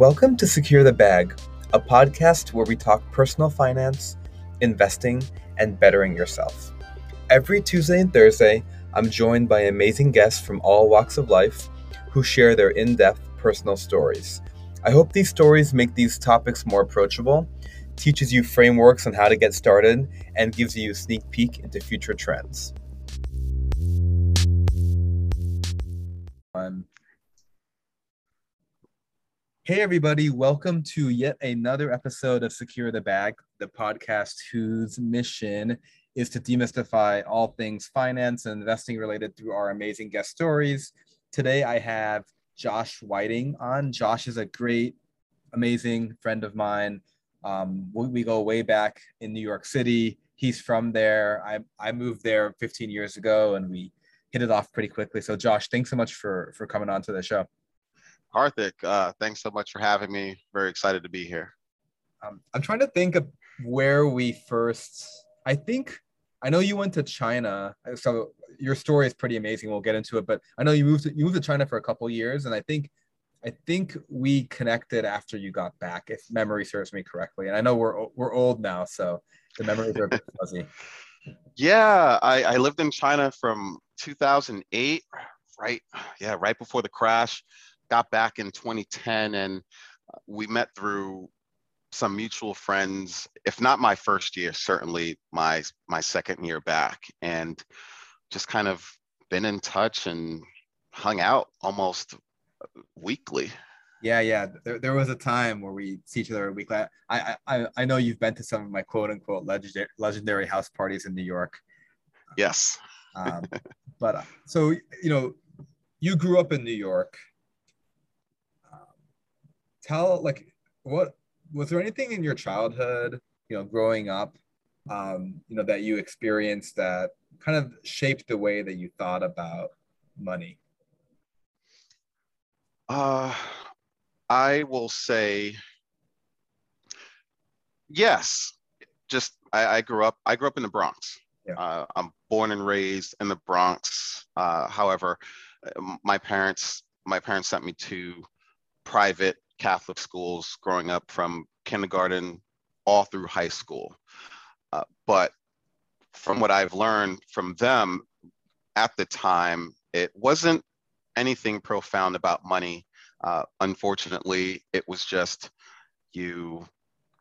Welcome to Secure the Bag, a podcast where we talk personal finance, investing, and bettering yourself. Every Tuesday and Thursday, I'm joined by amazing guests from all walks of life who share their in depth personal stories. I hope these stories make these topics more approachable, teaches you frameworks on how to get started, and gives you a sneak peek into future trends. Hey, everybody, welcome to yet another episode of Secure the Bag, the podcast whose mission is to demystify all things finance and investing related through our amazing guest stories. Today, I have Josh Whiting on. Josh is a great, amazing friend of mine. Um, we, we go way back in New York City. He's from there. I, I moved there 15 years ago and we hit it off pretty quickly. So, Josh, thanks so much for, for coming on to the show. Karthik, uh, thanks so much for having me. Very excited to be here. Um, I'm trying to think of where we first. I think I know you went to China, so your story is pretty amazing. We'll get into it, but I know you moved to, you moved to China for a couple years, and I think I think we connected after you got back, if memory serves me correctly. And I know we're we're old now, so the memories are a bit fuzzy. Yeah, I, I lived in China from 2008, right? Yeah, right before the crash got back in 2010 and uh, we met through some mutual friends if not my first year certainly my my second year back and just kind of been in touch and hung out almost weekly. Yeah yeah. There, there was a time where we see each other weekly. I, I i know you've been to some of my quote unquote legendary legendary house parties in new york. Yes. Um, but uh, so you know you grew up in new york tell like what was there anything in your childhood, you know, growing up, um, you know, that you experienced that kind of shaped the way that you thought about money? Uh, I will say yes. Just I, I grew up. I grew up in the Bronx. Yeah. Uh, I'm born and raised in the Bronx. Uh, however, my parents my parents sent me to private Catholic schools growing up from kindergarten all through high school. Uh, but from what I've learned from them at the time, it wasn't anything profound about money. Uh, unfortunately, it was just you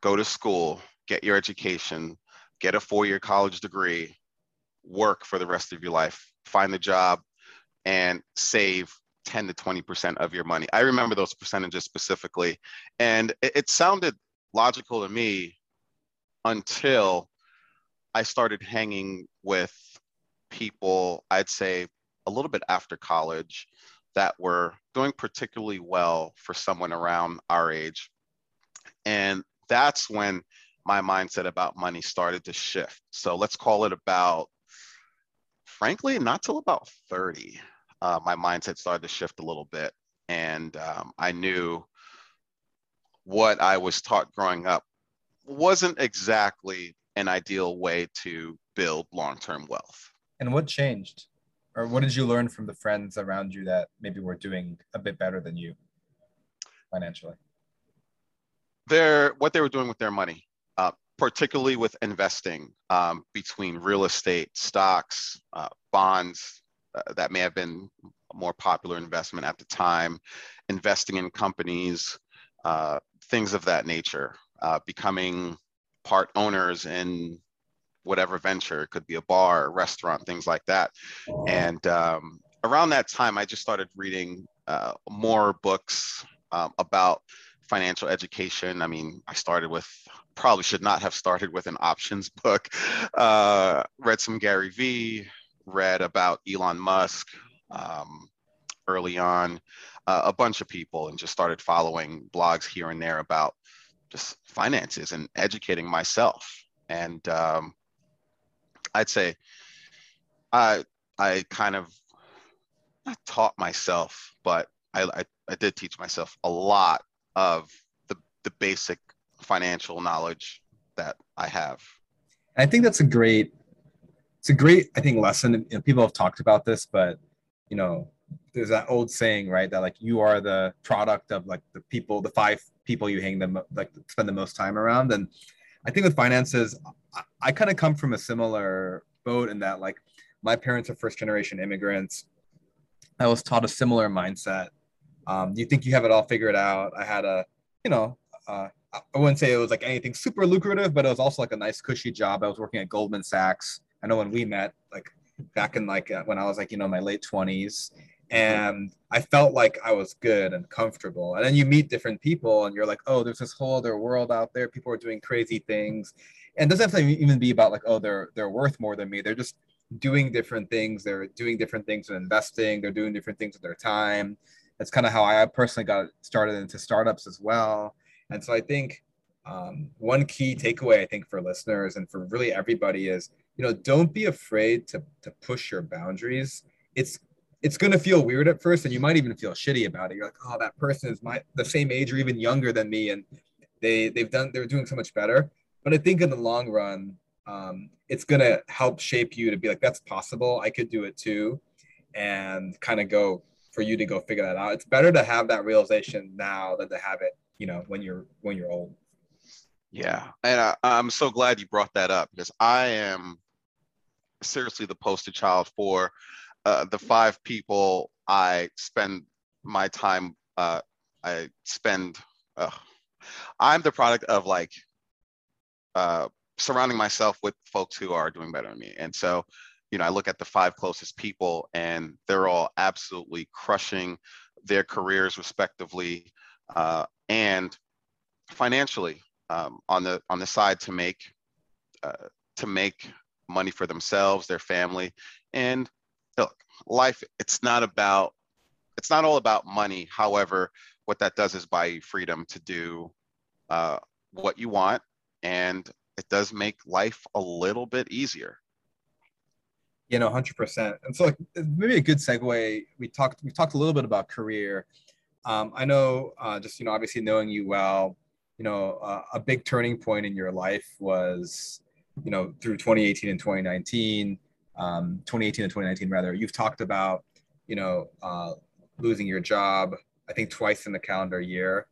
go to school, get your education, get a four year college degree, work for the rest of your life, find a job, and save 10 to 20% of your money. I remember those percentages specifically. And it, it sounded logical to me until I started hanging with people, I'd say a little bit after college, that were doing particularly well for someone around our age. And that's when my mindset about money started to shift. So let's call it about, frankly, not till about 30 uh, my mindset started to shift a little bit. And um, I knew what I was taught growing up wasn't exactly an ideal way to build long term wealth. And what changed? Or what did you learn from the friends around you that maybe were doing a bit better than you financially? Their, what they were doing with their money, uh, particularly with investing um, between real estate, stocks, uh, bonds, uh, that may have been a more popular investment at the time, investing in companies, uh, things of that nature, uh, becoming part owners in whatever venture. It could be a bar, a restaurant, things like that. And um, around that time, I just started reading uh, more books um, about financial education. I mean, I started with probably should not have started with an options book. Uh, read some Gary Vee, read about Elon Musk um, early on, uh, a bunch of people, and just started following blogs here and there about just finances and educating myself. And um, I'd say I I kind of taught myself, but I, I, I did teach myself a lot of the the basic financial knowledge that I have. I think that's a great it's a great, I think, lesson. You know, people have talked about this, but you know, there's that old saying, right? That like you are the product of like the people, the five people you hang them like spend the most time around. And I think with finances, I, I kind of come from a similar boat in that like my parents are first generation immigrants. I was taught a similar mindset. Um, you think you have it all figured out. I had a, you know, uh, I wouldn't say it was like anything super lucrative, but it was also like a nice cushy job. I was working at Goldman Sachs. I know when we met, like back in like uh, when I was like you know my late twenties, and I felt like I was good and comfortable. And then you meet different people, and you're like, oh, there's this whole other world out there. People are doing crazy things, and it doesn't have to even be about like, oh, they're they're worth more than me. They're just doing different things. They're doing different things in investing. They're doing different things with their time. That's kind of how I personally got started into startups as well. And so I think um, one key takeaway I think for listeners and for really everybody is, you know, don't be afraid to to push your boundaries. It's it's going to feel weird at first and you might even feel shitty about it. You're like oh that person is my the same age or even younger than me and they they've done they're doing so much better. But i think in the long run um, it's going to help shape you to be like that's possible. I could do it too and kind of go for you to go figure that out. It's better to have that realization now than to have it you know when you're when you're old. Yeah. And I, i'm so glad you brought that up because i am seriously the poster child for uh, the five people i spend my time uh, i spend uh, i'm the product of like uh, surrounding myself with folks who are doing better than me. And so you know i look at the five closest people and they're all absolutely crushing their careers respectively uh, and financially um, on the on the side to make uh, to make money for themselves, their family, and look, life. It's not about it's not all about money. However, what that does is buy you freedom to do uh, what you want, and it does make life a little bit easier. You know, hundred percent. And so, maybe a good segue. We talked. We talked a little bit about career. Um, I know, uh, just you know, obviously knowing you well, you know, uh, a big turning point in your life was, you know, through 2018 and 2019, um, 2018 and 2019 rather. You've talked about, you know, uh, losing your job. I think twice in the calendar year,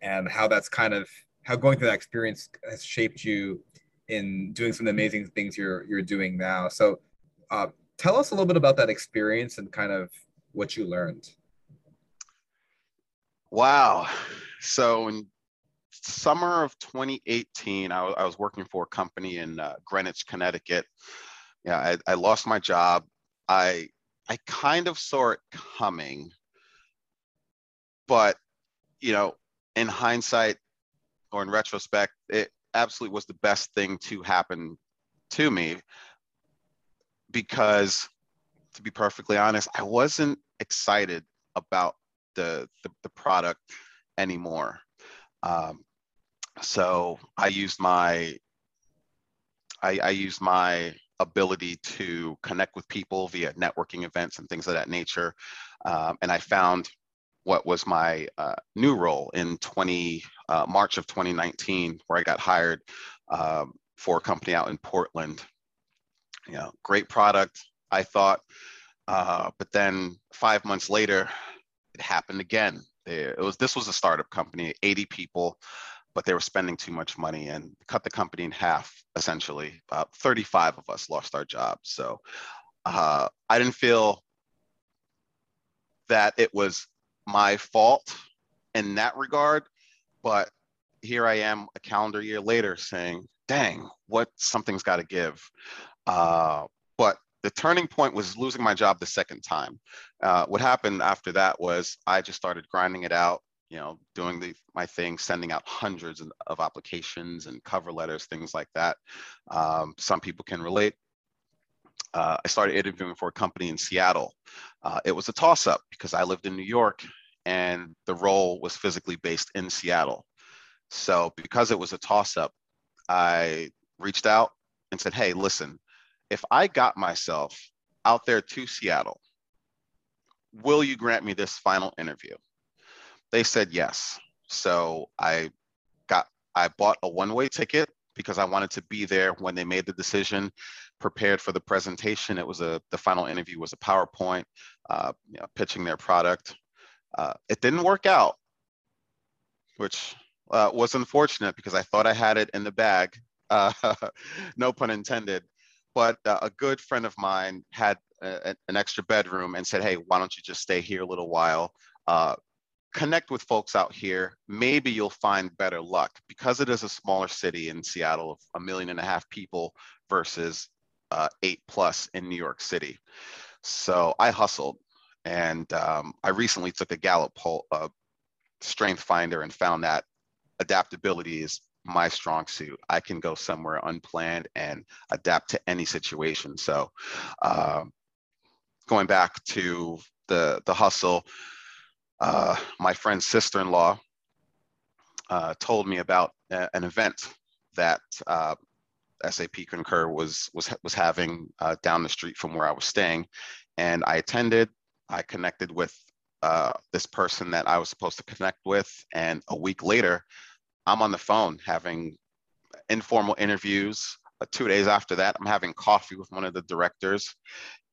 and how that's kind of how going through that experience has shaped you in doing some of the amazing things you're you're doing now. So, uh, tell us a little bit about that experience and kind of what you learned. Wow. So in summer of 2018, I, I was working for a company in uh, Greenwich, Connecticut. Yeah, I, I lost my job. I I kind of saw it coming, but you know, in hindsight or in retrospect, it absolutely was the best thing to happen to me because to be perfectly honest, I wasn't excited about the, the, the product anymore. Um, so I used my I, I used my ability to connect with people via networking events and things of that nature. Um, and I found what was my uh, new role in 20 uh, March of 2019, where I got hired um, for a company out in Portland. You know, great product, I thought. Uh, but then five months later, it happened again. It was this was a startup company, 80 people, but they were spending too much money and cut the company in half. Essentially, about 35 of us lost our jobs. So uh, I didn't feel that it was my fault in that regard, but here I am a calendar year later saying, "Dang, what something's got to give." Uh, but the turning point was losing my job the second time. Uh, what happened after that was I just started grinding it out, you know, doing the, my thing, sending out hundreds of applications and cover letters, things like that. Um, some people can relate. Uh, I started interviewing for a company in Seattle. Uh, it was a toss up because I lived in New York and the role was physically based in Seattle. So because it was a toss up, I reached out and said, hey, listen, if I got myself out there to Seattle, will you grant me this final interview? They said yes. So I got, I bought a one way ticket because I wanted to be there when they made the decision, prepared for the presentation. It was a the final interview was a PowerPoint, uh, you know, pitching their product. Uh, it didn't work out, which uh, was unfortunate because I thought I had it in the bag. Uh, no pun intended. But uh, a good friend of mine had a, an extra bedroom and said, "Hey, why don't you just stay here a little while?" Connect with folks out here, maybe you'll find better luck because it is a smaller city in Seattle of a million and a half people versus uh, eight plus in New York City. So I hustled and um, I recently took a Gallup poll, uh, strength finder and found that adaptability is my strong suit. I can go somewhere unplanned and adapt to any situation. So uh, going back to the, the hustle, uh, my friend's sister-in-law uh, told me about a, an event that uh, SAP Concur was was was having uh, down the street from where I was staying, and I attended. I connected with uh, this person that I was supposed to connect with, and a week later, I'm on the phone having informal interviews. Two days after that, I'm having coffee with one of the directors,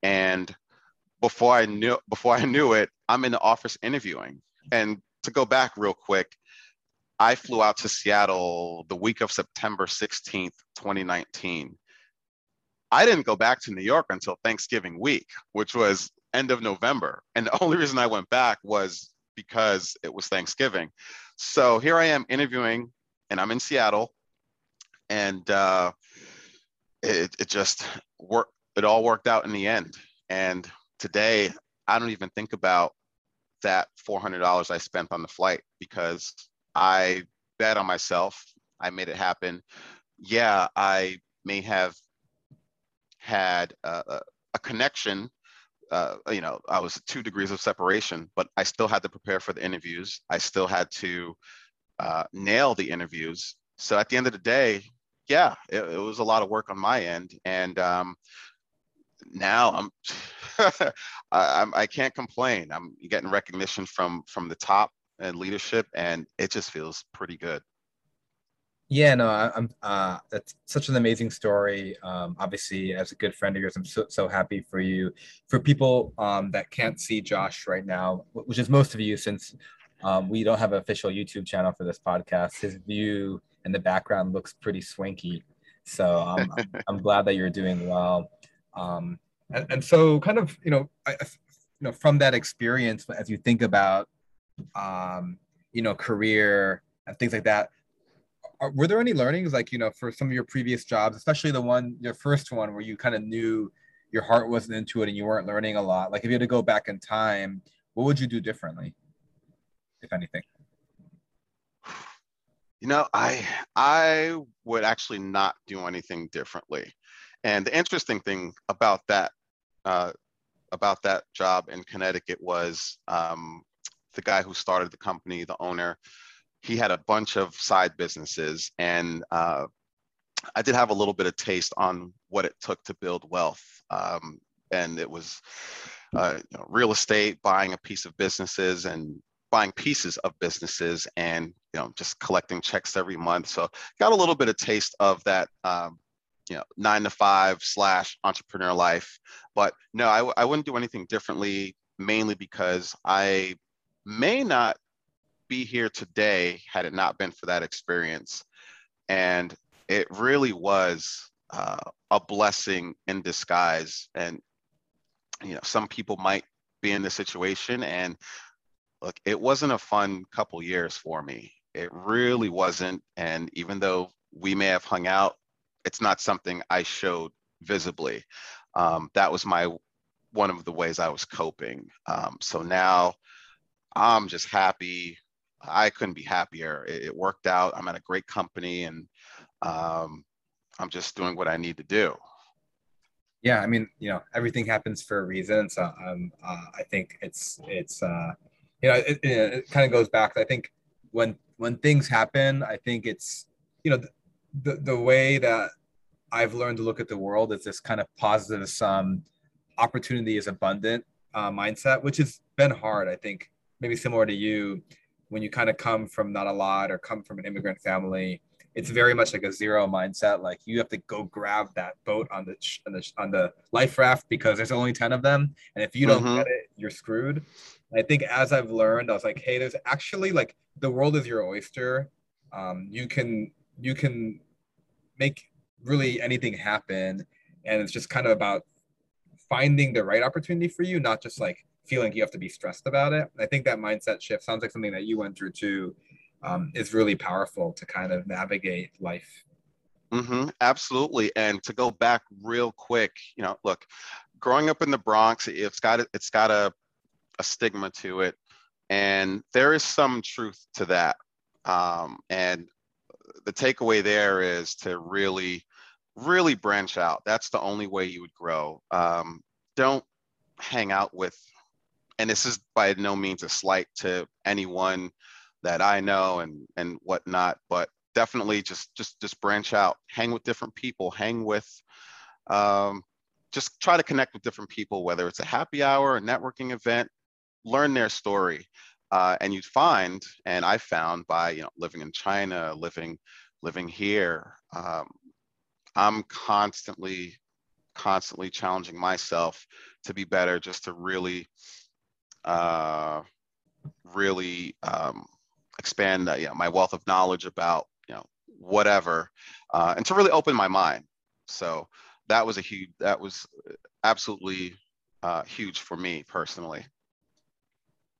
and before I knew before I knew it, I'm in the office interviewing. And to go back real quick, I flew out to Seattle the week of September 16th, 2019. I didn't go back to New York until Thanksgiving week, which was end of November. And the only reason I went back was because it was Thanksgiving. So here I am interviewing, and I'm in Seattle, and uh, it, it just worked. It all worked out in the end. And today I don't even think about that $400 I spent on the flight because I bet on myself. I made it happen. Yeah, I may have had a, a connection. Uh, you know, I was two degrees of separation, but I still had to prepare for the interviews. I still had to uh, nail the interviews. So at the end of the day, yeah, it, it was a lot of work on my end. And um, now I'm I, I'm I can't complain. I'm getting recognition from from the top and leadership, and it just feels pretty good. Yeah, no, I, am Uh, that's such an amazing story. Um, obviously, as a good friend of yours, I'm so so happy for you. For people um, that can't see Josh right now, which is most of you, since um, we don't have an official YouTube channel for this podcast, his view in the background looks pretty swanky. So um, I'm, I'm glad that you're doing well. Um, and, and so kind of, you know, I, you know, from that experience, as you think about, um, you know, career and things like that, are, were there any learnings like, you know, for some of your previous jobs, especially the one, your first one where you kind of knew your heart wasn't into it and you weren't learning a lot? Like if you had to go back in time, what would you do differently, if anything? You know, I I would actually not do anything differently. And the interesting thing about that uh, about that job in Connecticut was um, the guy who started the company, the owner. He had a bunch of side businesses, and uh, I did have a little bit of taste on what it took to build wealth. Um, and it was uh, you know, real estate, buying a piece of businesses, and buying pieces of businesses, and you know just collecting checks every month. So got a little bit of taste of that um, you know nine to five slash entrepreneur life. But no I, I wouldn't do anything differently mainly because i may not be here today had it not been for that experience. And it really was uh, a blessing in disguise. And you know some people might be in this situation and look it wasn't a fun couple years for me. It really wasn't. And even though we may have hung out it's not something I showed visibly. Um, that was my one of the ways I was coping. Um, so now I'm just happy. I couldn't be happier. It, it worked out. I'm at a great company, and um, I'm just doing what I need to do. Yeah, I mean, you know, everything happens for a reason. So um, uh, I think it's it's uh, you know, it, it, it kind of goes back. I think when when things happen, I think it's you know the the way that I've learned to look at the world is this kind of positive sum, opportunity is abundant uh, mindset, which has been hard. I think maybe similar to you, when you kind of come from not a lot or come from an immigrant family, it's very much like a zero mindset. Like you have to go grab that boat on the on the, on the life raft because there's only ten of them, and if you don't mm-hmm. get it, you're screwed. And I think as I've learned, I was like, hey, there's actually like the world is your oyster. Um, you can you can make really anything happen, and it's just kind of about finding the right opportunity for you, not just like feeling you have to be stressed about it. I think that mindset shift sounds like something that you went through too um, is really powerful to kind of navigate life. Mm-hmm, absolutely. And to go back real quick, you know, look, growing up in the Bronx, it's got it's got a, a stigma to it, and there is some truth to that. Um, and the takeaway there is to really, really branch out. That's the only way you would grow. Um, don't hang out with, and this is by no means a slight to anyone that I know and and whatnot. But definitely just just just branch out, hang with different people, hang with um, just try to connect with different people, whether it's a happy hour, a networking event, learn their story. Uh, and you'd find, and I found by you know living in China, living living here, um, I'm constantly constantly challenging myself to be better, just to really uh, really um, expand uh, my wealth of knowledge about you know whatever uh, and to really open my mind. So that was a huge that was absolutely uh, huge for me personally.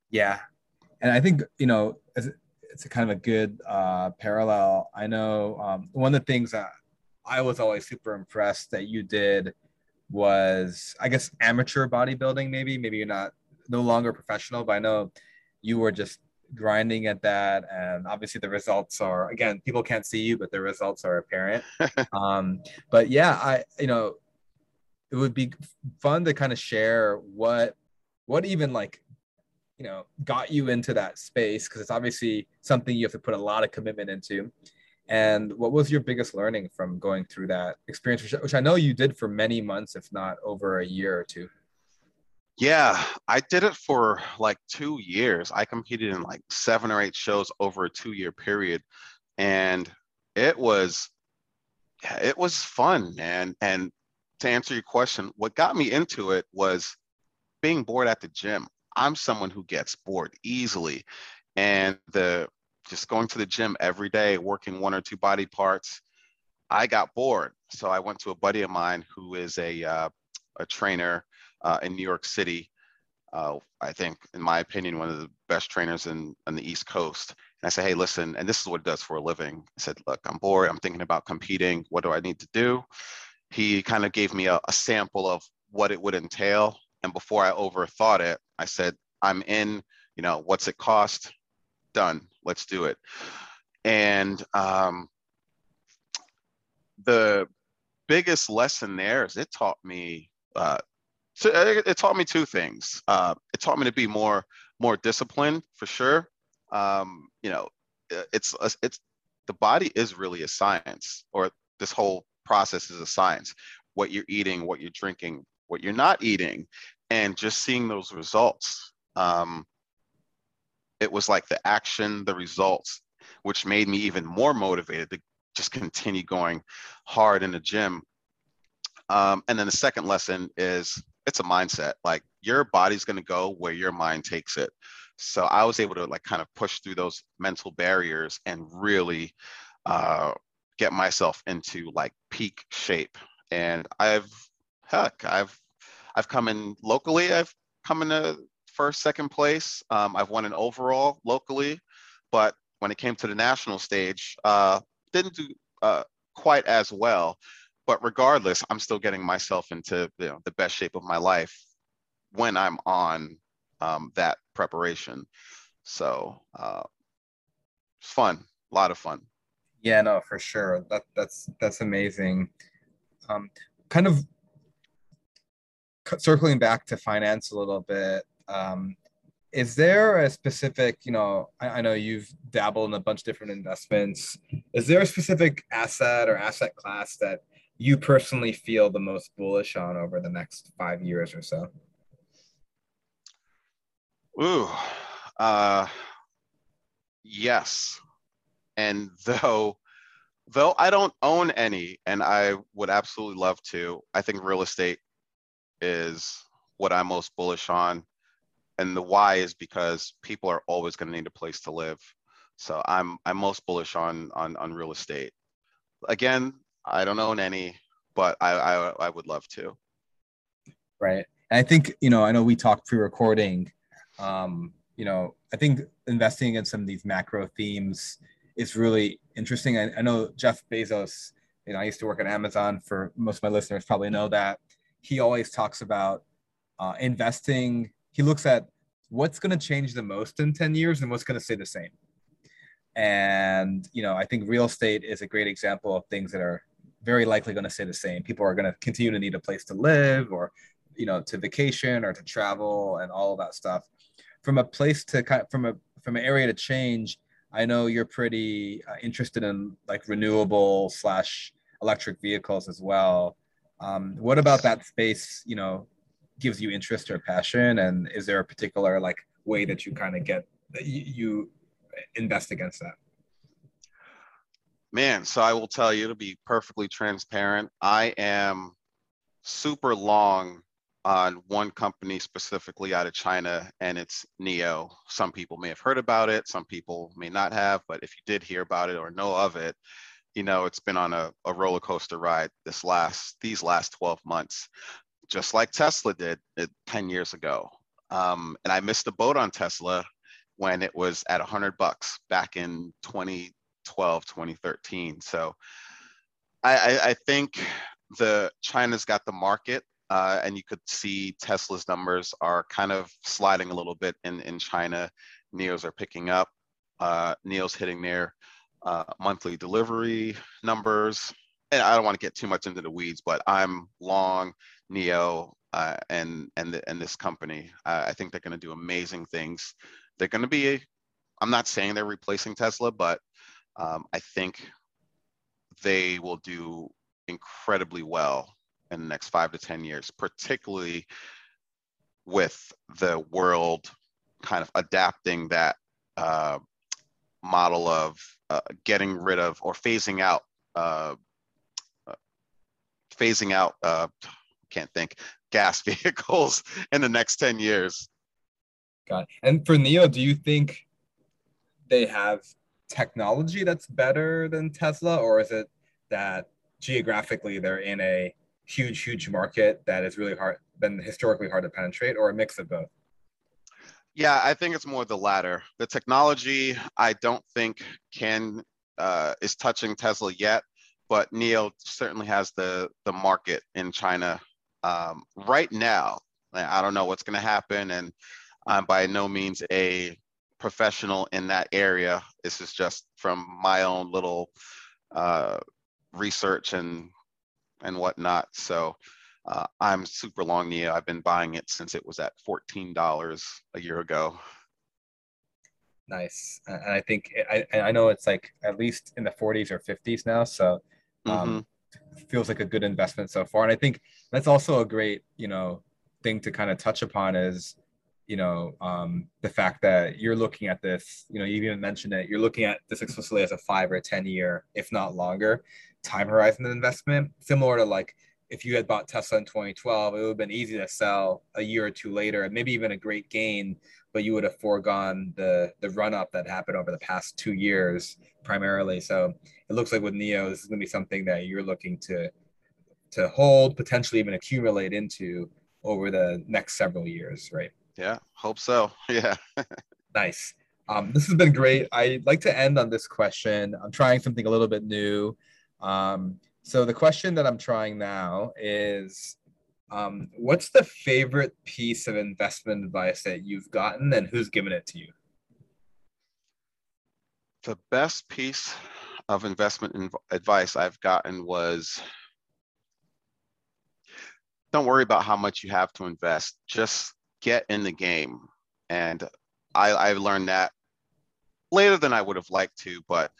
Yeah and i think you know it's, it's a kind of a good uh, parallel. I know um, one of the things that i was always super impressed that you did was i guess amateur bodybuilding maybe maybe you're not no longer professional but i know you were just grinding at that and obviously the results are again people can't see you but the results are apparent. Um, but yeah i you know it would be fun to kind of share what what even like you know got you into that space because it's obviously something you have to put a lot of commitment into and what was your biggest learning from going through that experience which, which i know you did for many months if not over a year or two yeah, I did it for like two years. I competed in like seven or eight shows over a two year period. And it was, it was fun, man. And to answer your question, what got me into it was being bored at the gym. I'm someone who gets bored easily. And the just going to the gym every day, working one or two body parts, I got bored. So I went to a buddy of mine who is a, uh, a trainer uh, in New York City. Uh, I think, in my opinion, one of the best trainers in on the East Coast. And I said, hey, listen, and this is what it does for a living. I said, look, I'm bored. I'm thinking about competing. What do I need to do? He kind of gave me a, a sample of what it would entail. And before I overthought it, I said, I'm in, you know, what's it cost? Done. Let's do it. And um, the biggest lesson there is it taught me uh, so it, taught me two things. Uh, it taught me to be more more disciplined for sure. Um, you know, it's it's the body is really a science, or this whole process is a science. What you're eating, what you're drinking, what you're not eating, and just seeing those results. Um, it was like the action, the results, which made me even more motivated to just continue going hard in the gym. Um, and then the second lesson is it's a mindset. Like your body's going to go where your mind takes it. So I was able to like kind of push through those mental barriers and really uh, get myself into like peak shape. And I've heck, I've I've come in locally. I've come in first, second place. Um, I've won an overall locally, but when it came to the national stage, uh, didn't do uh, quite as well but regardless, I'm still getting myself into you know, the best shape of my life when I'm on um, that preparation. So uh, it's fun, a lot of fun. Yeah, no, for sure. That that's that's amazing. Um, kind of circling back to finance a little bit. Um, is there a specific, you know, I, I know you've dabbled in a bunch of different investments. Is there a specific asset or asset class that you personally feel the most bullish on over the next five years or so? Ooh, uh, yes. And though though I don't own any, and I would absolutely love to. I think real estate is what I'm most bullish on, and the why is because people are always going to need a place to live. So I'm I'm most bullish on on on real estate. Again, I don't own any, but I I, I would love to. Right, and I think you know I know we talked pre-recording. Um, you know, I think investing in some of these macro themes is really interesting. I, I know Jeff Bezos. You know, I used to work at Amazon. For most of my listeners, probably know that he always talks about uh, investing. He looks at what's going to change the most in 10 years and what's going to stay the same. And, you know, I think real estate is a great example of things that are very likely going to stay the same. People are going to continue to need a place to live or, you know, to vacation or to travel and all of that stuff. From a place to kind of, from a from an area to change, I know you're pretty uh, interested in like renewable slash electric vehicles as well. Um, what about that space? You know, gives you interest or passion, and is there a particular like way that you kind of get you, you invest against that? Man, so I will tell you to be perfectly transparent. I am super long on one company specifically out of China, and it's NIO. Some people may have heard about it, some people may not have, but if you did hear about it or know of it, you know it's been on a, a roller coaster ride this last these last 12 months, just like Tesla did 10 years ago. Um, and I missed the boat on Tesla when it was at 100 bucks back in 2012, 2013. So I, I, I think the China's got the market uh, and you could see Tesla's numbers are kind of sliding a little bit in, in China. NIOs are picking up. Uh, NIO's hitting their uh, monthly delivery numbers. And I don't want to get too much into the weeds, but I'm long NIO uh, and and the, and this company. I think they're going to do amazing things. They're going to be. I'm not saying they're replacing Tesla, but um, I think they will do incredibly well in the next five to 10 years, particularly with the world kind of adapting that uh, model of uh, getting rid of or phasing out, uh, uh phasing out, uh, can't think, gas vehicles in the next 10 years. Got it. And for NIO, do you think they have technology that's better than Tesla, or is it that geographically they're in a huge, huge market that is really hard, been historically hard to penetrate, or a mix of both? Yeah, I think it's more the latter. The technology, I don't think can uh, is touching Tesla yet, but NIO certainly has the the market in China um, right now. I don't know what's going to happen, and I'm by no means a professional in that area. This is just from my own little uh, research and and whatnot. So uh, I'm super long NIO. I've been buying it since it was at $14 a year ago. Nice. And I think I, I know it's like at least in the 40s or 50s now. So um, mm-hmm. feels like a good investment so far. And I think that's also a great, you know, thing to kind of touch upon is, you know, um, the fact that you're looking at this, you know, you even mentioned it, you're looking at this explicitly as a five or 10 year, if not longer time horizon investment, similar to like if you had bought Tesla in 2012, it would have been easy to sell a year or two later, and maybe even a great gain, but you would have foregone the the run up that happened over the past two years primarily. So it looks like with NIO, this is going to be something that you're looking to to hold, potentially even accumulate into over the next several years, right? Yeah, hope so. Yeah. nice. Um, this has been great. I'd like to end on this question. I'm trying something a little bit new. Um, so the question that I'm trying now is um, what's the favorite piece of investment advice that you've gotten and who's given it to you? The best piece of investment inv- advice I've gotten was don't worry about how much you have to invest, just get in the game. And I, I learned that later than I would have liked to, but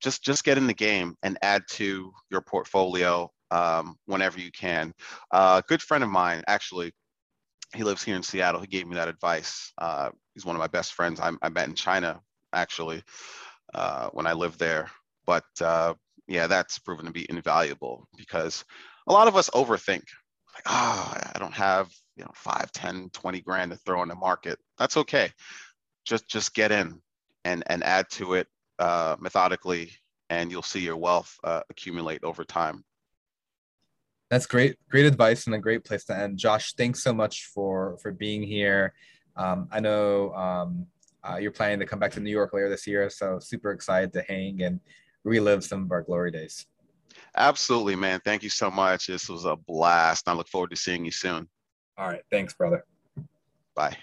just just get in the game and add to your portfolio um, whenever you can. Uh, a good friend of mine, actually, he lives here in Seattle. He gave me that advice. Uh, he's one of my best friends. I, I met in China actually uh, when I lived there. But uh, yeah, that's proven to be invaluable because a lot of us overthink. Like, oh, I don't have you know 5 10 20 grand to throw in the market that's okay just just get in and and add to it uh, methodically and you'll see your wealth uh, accumulate over time. That's great great advice and a great place to end. Josh thanks so much for for being here. Um, i know um, uh, you're planning to come back to new york later this year so super excited to hang and relive some of our glory days. Absolutely man. Thank you so much. This was a blast. I look forward to seeing you soon. All right. Thanks, brother. Bye.